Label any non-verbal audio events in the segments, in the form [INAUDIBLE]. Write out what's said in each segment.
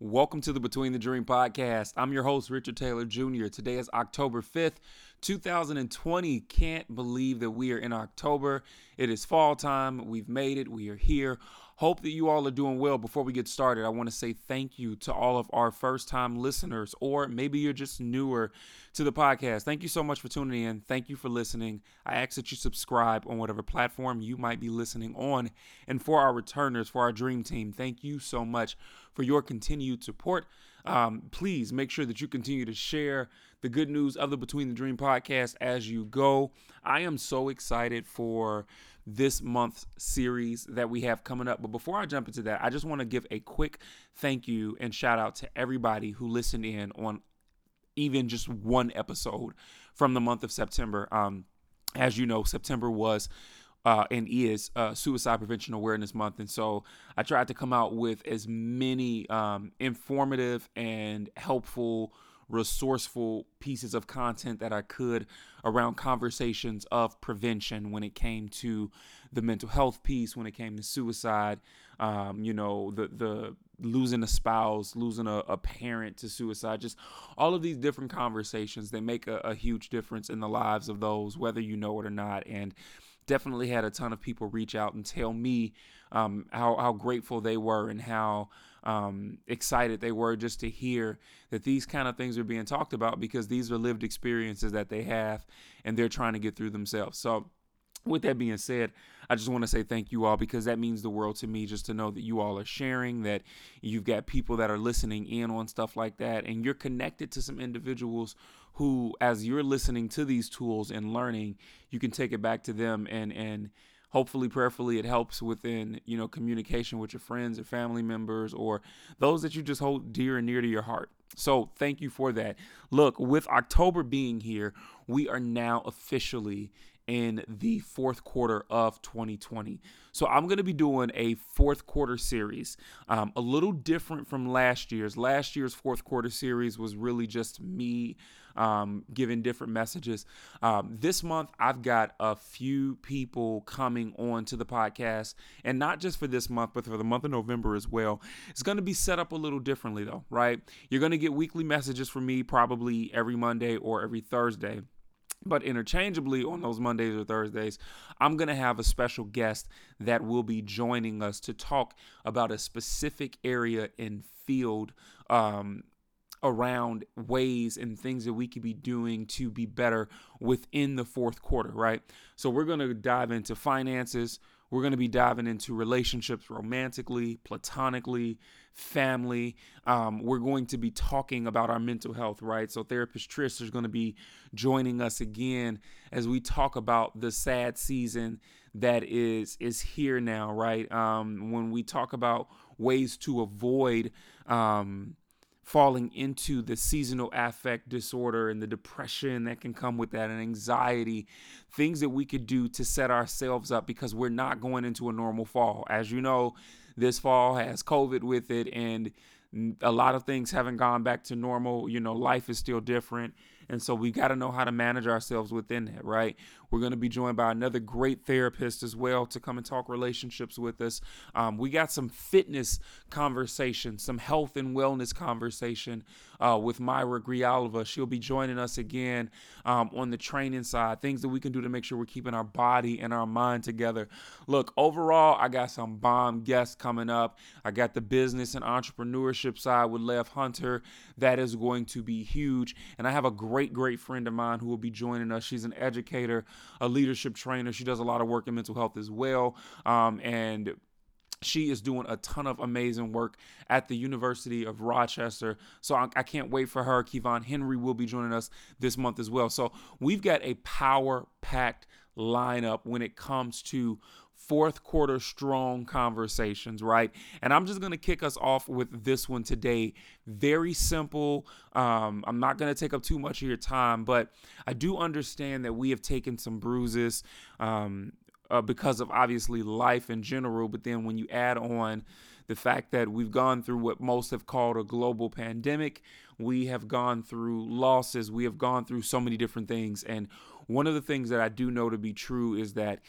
Welcome to the Between the Dream podcast. I'm your host, Richard Taylor Jr. Today is October 5th, 2020. Can't believe that we are in October. It is fall time. We've made it. We are here. Hope that you all are doing well. Before we get started, I want to say thank you to all of our first time listeners, or maybe you're just newer to the podcast. Thank you so much for tuning in. Thank you for listening. I ask that you subscribe on whatever platform you might be listening on. And for our returners, for our dream team, thank you so much for your continued support. Um, please make sure that you continue to share the good news of the Between the Dream podcast as you go. I am so excited for this month's series that we have coming up. But before I jump into that, I just want to give a quick thank you and shout out to everybody who listened in on even just one episode from the month of September. Um, as you know, September was uh, and is uh, Suicide Prevention Awareness Month. And so I tried to come out with as many um, informative and helpful resourceful pieces of content that I could around conversations of prevention when it came to the mental health piece, when it came to suicide, um, you know, the the losing a spouse, losing a, a, parent to suicide, just all of these different conversations. They make a, a huge difference in the lives of those, whether you know it or not. And definitely had a ton of people reach out and tell me um, how how grateful they were and how um, excited they were just to hear that these kind of things are being talked about because these are lived experiences that they have and they're trying to get through themselves. So, with that being said, I just want to say thank you all because that means the world to me just to know that you all are sharing, that you've got people that are listening in on stuff like that, and you're connected to some individuals who, as you're listening to these tools and learning, you can take it back to them and and hopefully prayerfully it helps within you know communication with your friends or family members or those that you just hold dear and near to your heart. So thank you for that. Look with october being here we are now officially in the fourth quarter of 2020. So I'm going to be doing a fourth quarter series, um, a little different from last year's. Last year's fourth quarter series was really just me um, giving different messages. Um, this month, I've got a few people coming on to the podcast, and not just for this month, but for the month of November as well. It's going to be set up a little differently, though, right? You're going to get weekly messages from me probably every Monday or every Thursday. But interchangeably on those Mondays or Thursdays, I'm going to have a special guest that will be joining us to talk about a specific area and field um, around ways and things that we could be doing to be better within the fourth quarter, right? So we're going to dive into finances. We're going to be diving into relationships romantically, platonically, family. Um, we're going to be talking about our mental health, right? So, therapist Trish is going to be joining us again as we talk about the sad season that is is here now, right? Um, when we talk about ways to avoid um, falling into the seasonal affect disorder and the depression that can come with that and anxiety things that we could do to set ourselves up because we're not going into a normal fall. As you know this fall has covid with it and a lot of things haven't gone back to normal. You know life is still different and so we've got to know how to manage ourselves within that, right? We're going to be joined by another great therapist as well to come and talk relationships with us. Um, we got some fitness conversation, some health and wellness conversation uh, with Myra Grijalva. She'll be joining us again um, on the training side, things that we can do to make sure we're keeping our body and our mind together. Look, overall, I got some bomb guests coming up. I got the business and entrepreneurship side with Lev Hunter. That is going to be huge. And I have a great great, great friend of mine who will be joining us. She's an educator, a leadership trainer. She does a lot of work in mental health as well. Um, and she is doing a ton of amazing work at the University of Rochester. So I, I can't wait for her. Kevon Henry will be joining us this month as well. So we've got a power packed lineup when it comes to fourth quarter strong conversations, right? And I'm just going to kick us off with this one today. Very simple. Um, I'm not going to take up too much of your time, but I do understand that we have taken some bruises um, uh, because of obviously life in general. But then when you add on the fact that we've gone through what most have called a global pandemic, we have gone through losses, we have gone through so many different things. And one of the things that I do know to be true is that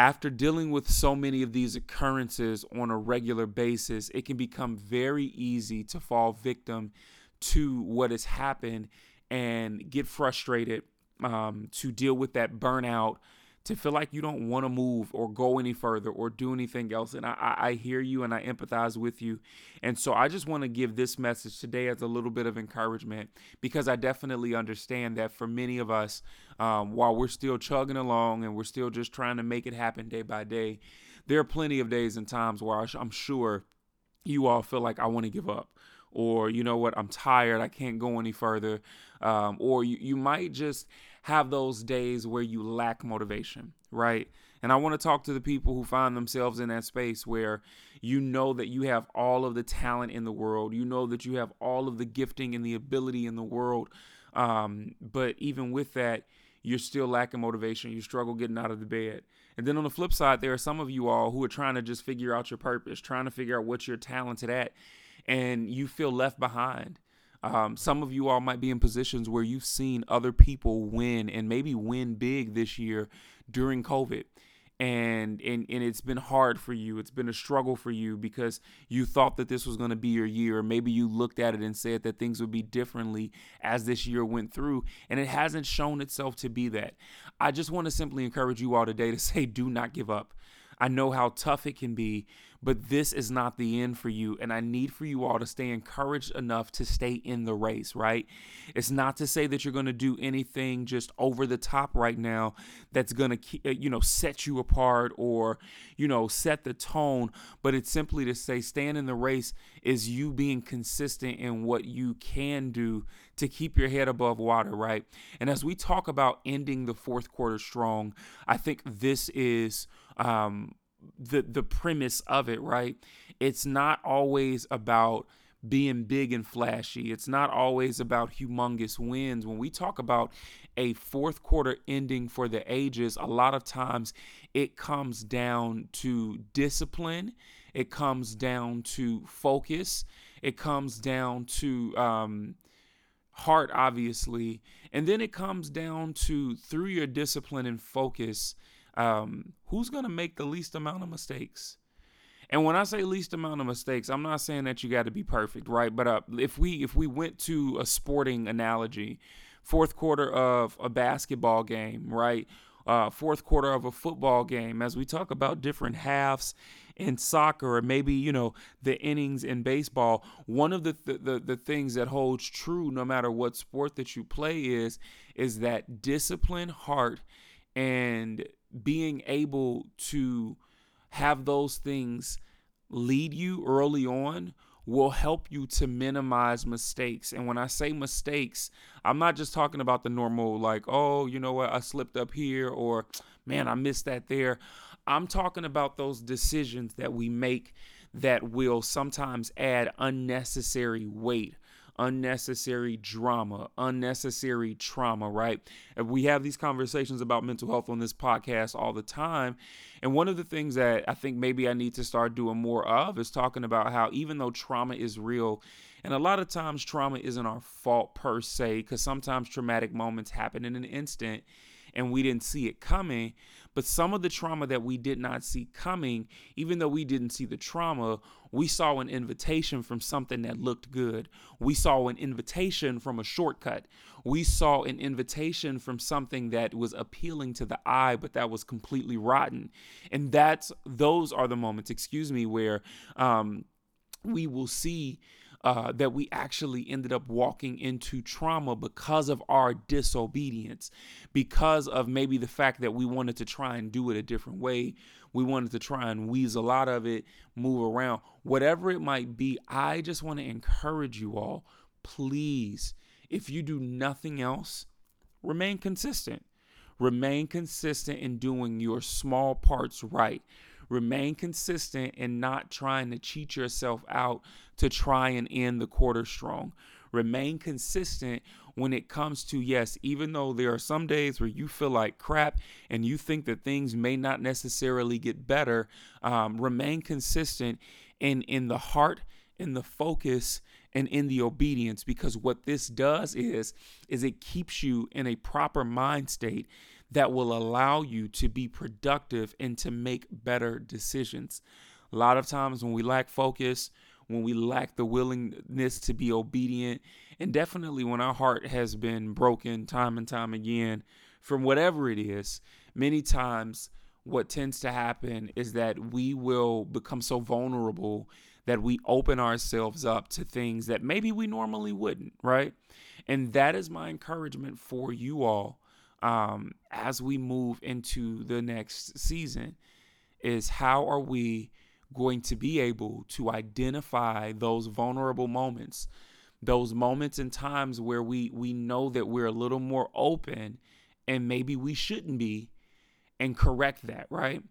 after dealing with so many of these occurrences on a regular basis, it can become very easy to fall victim to what has happened and get frustrated, um, to deal with that burnout, to feel like you don't want to move or go any further or do anything else. And I, I hear you and I empathize with you. And so I just want to give this message today as a little bit of encouragement because I definitely understand that for many of us, um, while we're still chugging along and we're still just trying to make it happen day by day, there are plenty of days and times where I'm sure you all feel like I want to give up or you know what i'm tired i can't go any further um, or you, you might just have those days where you lack motivation, right? And I want to talk to the people who find themselves in that space where you know that you have all of the talent in the world, you know that you have all of the gifting and the ability in the world. Um, but even with that, you're still lacking motivation. You struggle getting out of the bed. And then on the flip side, there are some of you all who are trying to just figure out your purpose, trying to figure out what you're talented at, and you feel left behind. Um, some of you all might be in positions where you've seen other people win and maybe win big this year during COVID. And, and and it's been hard for you. It's been a struggle for you because you thought that this was going to be your year. Maybe you looked at it and said that things would be differently as this year went through, and it hasn't shown itself to be that. I just want to simply encourage you all today to [LAUGHS] say, do not give up. I know how tough it can be, but this is not the end for you. And I need for you all to stay encouraged enough to stay in the race, right? It's not to say that you're going to do anything just over the top right now that's going to, uh, you know, set you apart or, you know, set the tone, but it's simply to say stand in the race is you being consistent in what you can do to keep your head above water, right? And as we talk about ending the fourth quarter strong, I think this is um, the the premise of it, right? It's not always about being big and flashy. It's not always about humongous wins. When we talk about a fourth quarter ending for the ages, a lot of times it comes down to discipline. It comes down to focus. It comes down to um, heart, obviously. And then it comes down to through your discipline and focus, um, who's going to make the least amount of mistakes? And when I say least amount of mistakes, I'm not saying that you got to be perfect, right? But uh, if we if we went to a sporting analogy, fourth quarter of a basketball game, right? Uh, fourth quarter of a football game, as we talk about different halves in soccer or maybe you know the innings in baseball one of the, th- the the things that holds true no matter what sport that you play is is that discipline heart and being able to have those things lead you early on will help you to minimize mistakes. And when I say mistakes, I'm not just talking about the normal, like, oh, you know what, I slipped up here, or man, I missed that there. I'm talking about those decisions that we make that will sometimes add unnecessary weight unnecessary drama, unnecessary trauma, right? We have these conversations about mental health on this podcast all the time. And one of the things that I think maybe I need to start doing more of is talking about how even though trauma is real, and a lot of times trauma isn't our fault per se, because sometimes traumatic moments happen in an instant and we didn't see it coming. But some of the trauma that we did not see coming, even though we didn't see the trauma, we saw an invitation from something that looked good. We saw an invitation from a shortcut. We saw an invitation from something that was appealing to the eye, but that was completely rotten. And that's those are the moments, excuse me, where um, we will see uh, that we actually ended up walking into trauma because of our disobedience, because of maybe the fact that we wanted to try and do it a different way. We wanted to try and weasel out of it, move around, whatever it might be. I just want to encourage you all, please, if you do nothing else, remain consistent. Remain consistent in doing your small parts right. Remain consistent and not trying to cheat yourself out to try and end the quarter strong. Remain consistent when it comes to, yes, even though there are some days where you feel like crap and you think that things may not necessarily get better, um, remain consistent in, in the heart, in the focus, and in the obedience because what this does is is it keeps you in a proper mind state that will allow you to be productive and to make better decisions. A lot of times when we lack focus, when we lack the willingness to be obedient, and definitely when our heart has been broken time and time again from whatever it is, many times what tends to happen is that we will become so vulnerable that we open ourselves up to things that maybe we normally wouldn't, right? And that is my encouragement for you all um, as we move into the next season is how are we going to be able to identify those vulnerable moments those moments and times where we we know that we're a little more open and maybe we shouldn't be and correct that right?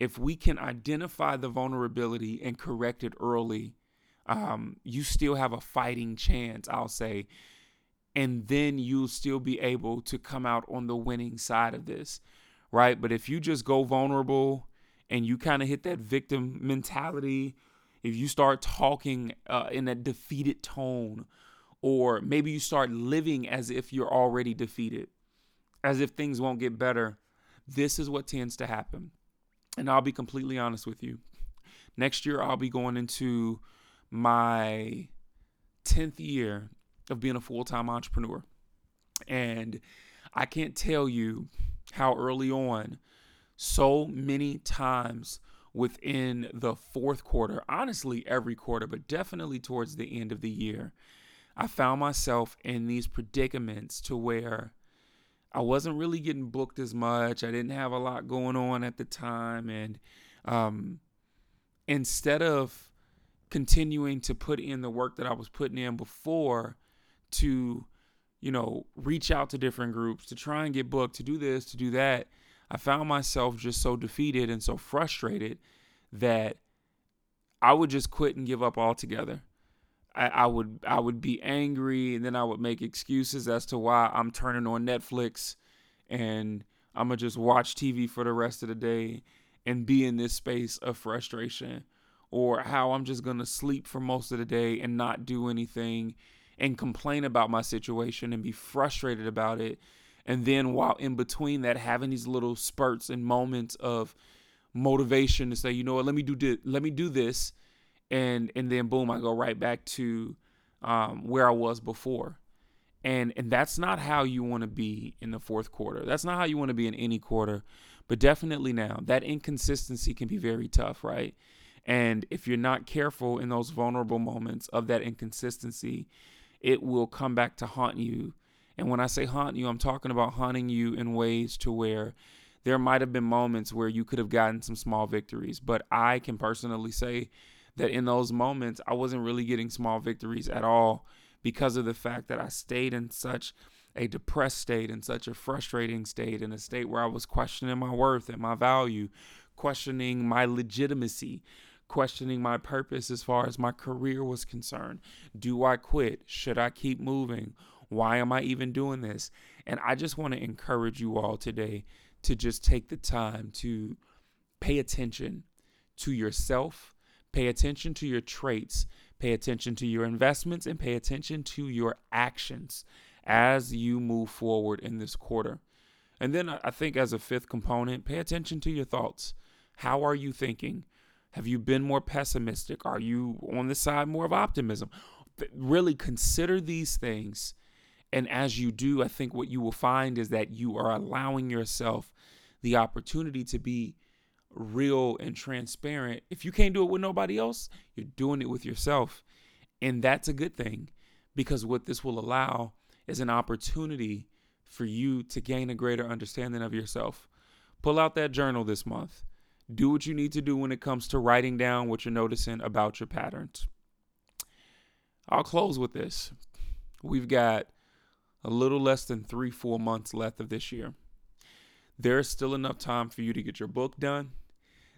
If we can identify the vulnerability and correct it early um, you still have a fighting chance i'll say and then you'll still be able to come out on the winning side of this, right? But if you just go vulnerable and you kind of hit that victim mentality, if you start talking uh, in a defeated tone, or maybe you start living as if you're already defeated, as if things won't get better, this is what tends to happen. And I'll be completely honest with you. Next year, I'll be going into my 10th year of being a full time entrepreneur. And I can't tell you how early on, so many times within the fourth quarter, honestly, every quarter, but definitely towards the end of the year, I found myself in these predicaments to where I wasn't really getting booked as much. I didn't have a lot going on at the time. And um, instead of continuing to put in the work that I was putting in before, to, you know, reach out to different groups, to try and get booked, to do this, to do that, I found myself just so defeated and so frustrated that I would just quit and give up altogether. I, I would I would be angry and then I would make excuses as to why I'm turning on Netflix and I'm gonna just watch TV for the rest of the day and be in this space of frustration or how I'm just gonna sleep for most of the day and not do anything and complain about my situation and be frustrated about it. And then while in between that, having these little spurts and moments of motivation to say, you know what, let me do this, let me do this, and and then boom, I go right back to um, where I was before. And and that's not how you want to be in the fourth quarter. That's not how you want to be in any quarter. But definitely now, that inconsistency can be very tough, right? And if you're not careful in those vulnerable moments of that inconsistency, it will come back to haunt you. And when I say haunt you, I'm talking about haunting you in ways to where there might have been moments where you could have gotten some small victories. But I can personally say that in those moments, I wasn't really getting small victories at all because of the fact that I stayed in such a depressed state, in such a frustrating state, in a state where I was questioning my worth and my value, questioning my legitimacy, questioning my purpose as far as my career was concerned. Do I quit? Should I keep moving? Why am I even doing this? And I just want to encourage you all today to just take the time to pay attention to yourself, pay attention to your traits, pay attention to your investments, and pay attention to your actions as you move forward in this quarter. And then I think, as a fifth component, pay attention to your thoughts. How are you thinking? Have you been more pessimistic? Are you on the side more of optimism? Really consider these things. And as you do, I think what you will find is that you are allowing yourself the opportunity to be real and transparent. If you can't do it with nobody else, you're doing it with yourself. And that's a good thing because what this will allow is an opportunity for you to gain a greater understanding of yourself. Pull out that journal this month do what you need to do when it comes to writing down what you're noticing about your patterns. I'll close with this. We've got a little less than three, four months left of this year. There's still enough time for you to get your book done.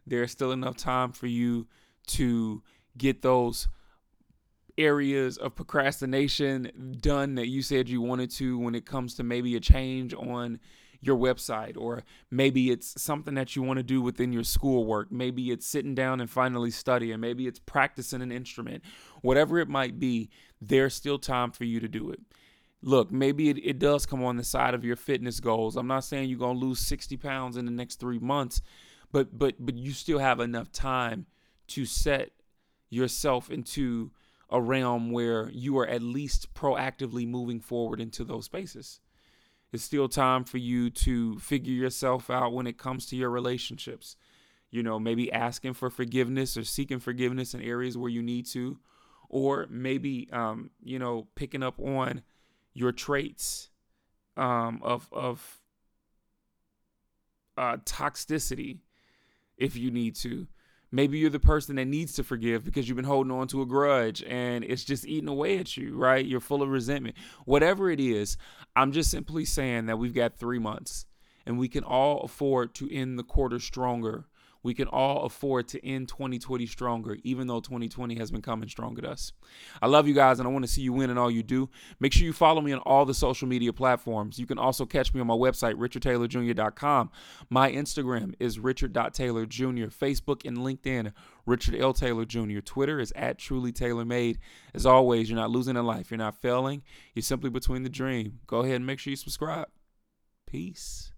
There's still enough time for you to get those areas of procrastination done that you said you wanted to when it comes to maybe a change on your website, or maybe it's something that you want to do within your schoolwork. Maybe it's sitting down and finally studying. Maybe it's practicing an instrument. Whatever it might be, there's still time for you to do it. look, maybe it, it does come on the side of your fitness goals. I'm not saying you're gonna lose 60 pounds in the next three months, but but but you still have enough time to set yourself into a realm where you are at least proactively moving forward into those spaces. It's still time for you to figure yourself out when it comes to your relationships. You know, maybe asking for forgiveness or seeking forgiveness in areas where you need to, or maybe, um, you know, picking up on your traits um, of of uh, toxicity if you need to. Maybe you're the person that needs to forgive because you've been holding on to a grudge and it's just eating away at you, right? You're full of resentment. Whatever it is, I'm just simply saying that we've got three months and we can all afford to end the quarter stronger we can all afford to end 2020 stronger, even though 2020 has been coming strong at us. I love you guys, and I want to see you win in all you do. Make sure you follow me on all the social media platforms. You can also catch me on my website, richardtaylorjr.com. My Instagram is richard.taylorjr. Facebook and LinkedIn, Richard L. Taylor Jr. Twitter is at Truly Taylor Made. As always, you're not losing in life. You're not failing. You're simply between the dream. Go ahead and make sure you subscribe. Peace.